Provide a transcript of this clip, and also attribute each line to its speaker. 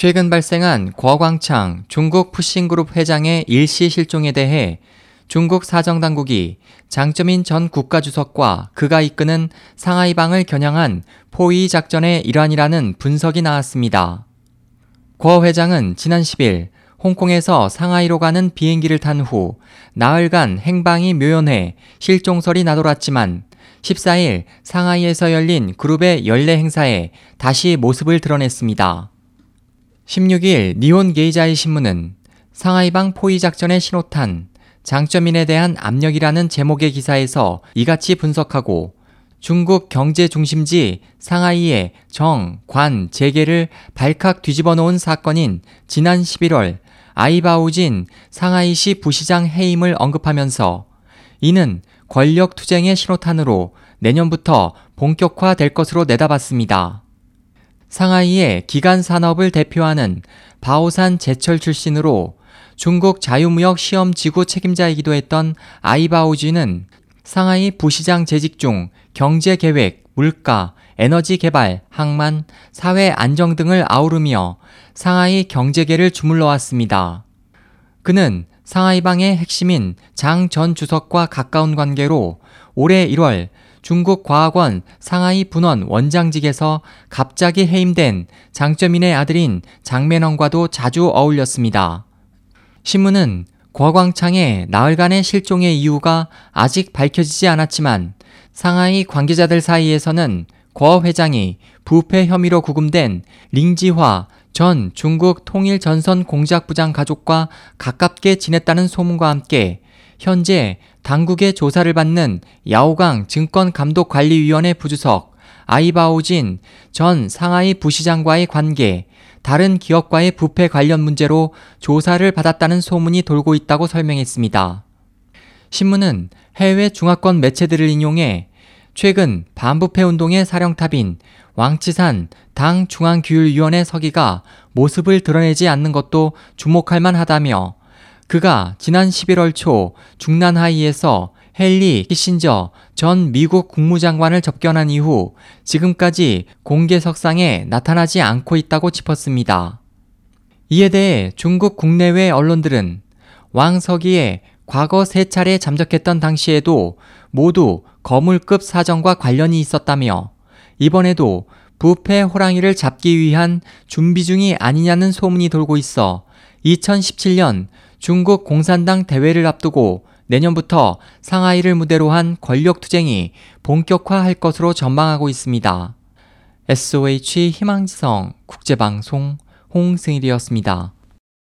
Speaker 1: 최근 발생한 거광창 중국 푸싱그룹 회장의 일시 실종에 대해 중국 사정당국이 장점인 전 국가주석과 그가 이끄는 상하이방을 겨냥한 포위 작전의 일환이라는 분석이 나왔습니다. 거 회장은 지난 10일 홍콩에서 상하이로 가는 비행기를 탄 후 나흘간 행방이 묘연해 실종설이 나돌았지만 14일 상하이에서 열린 그룹의 연례 행사에 다시 모습을 드러냈습니다. 16일 니온 게이자이 신문은 상하이방 포위 작전의 신호탄 장점인에 대한 압력이라는 제목의 기사에서 이같이 분석하고 중국 경제 중심지 상하이의 정, 관, 재계를 발칵 뒤집어 놓은 사건인 지난 11월 아이바우진 상하이시 부시장 해임을 언급하면서 이는 권력 투쟁의 신호탄으로 내년부터 본격화될 것으로 내다봤습니다. 상하이의 기간 산업을 대표하는 바오산 제철 출신으로 중국 자유무역 시험 지구 책임자이기도 했던 아이바오지는 상하이 부시장 재직 중 경제 계획, 물가, 에너지 개발, 항만, 사회 안정 등을 아우르며 상하이 경제계를 주물러 왔습니다. 그는 상하이방의 핵심인 장 전 주석과 가까운 관계로 올해 1월 중국 과학원 상하이 분원 원장직에서 갑자기 해임된 장점인의 아들인 장맨원과도 자주 어울렸습니다. 신문은 과광창의 나흘간의 실종의 이유가 아직 밝혀지지 않았지만 상하이 관계자들 사이에서는 거 회장이 부패 혐의로 구금된 링지화 전 중국 통일전선 공작부장 가족과 가깝게 지냈다는 소문과 함께 현재 당국의 조사를 받는 야오강 증권감독관리위원회 부주석 아이바오진 전 상하이 부시장과의 관계, 다른 기업과의 부패 관련 문제로 조사를 받았다는 소문이 돌고 있다고 설명했습니다. 신문은 해외 중화권 매체들을 인용해 최근 반부패 운동의 사령탑인 왕치산 당 중앙규율위원회 서기가 모습을 드러내지 않는 것도 주목할 만하다며 그가 지난 11월 초 중난 하이에서 헨리 키신저 전 미국 국무장관을 접견한 이후 지금까지 공개석상에 나타나지 않고 있다고 짚었습니다. 이에 대해 중국 국내외 언론들은 왕석이의 과거 세 차례 잠적했던 당시에도 모두 거물급 사정과 관련이 있었다며 이번에도 부패 호랑이를 잡기 위한 준비 중이 아니냐는 소문이 돌고 있어 2017년 중국 공산당 대회를 앞두고 내년부터 상하이를 무대로 한 권력 투쟁이 본격화할 것으로 전망하고 있습니다. SOH 희망지성 국제방송 홍승일이었습니다.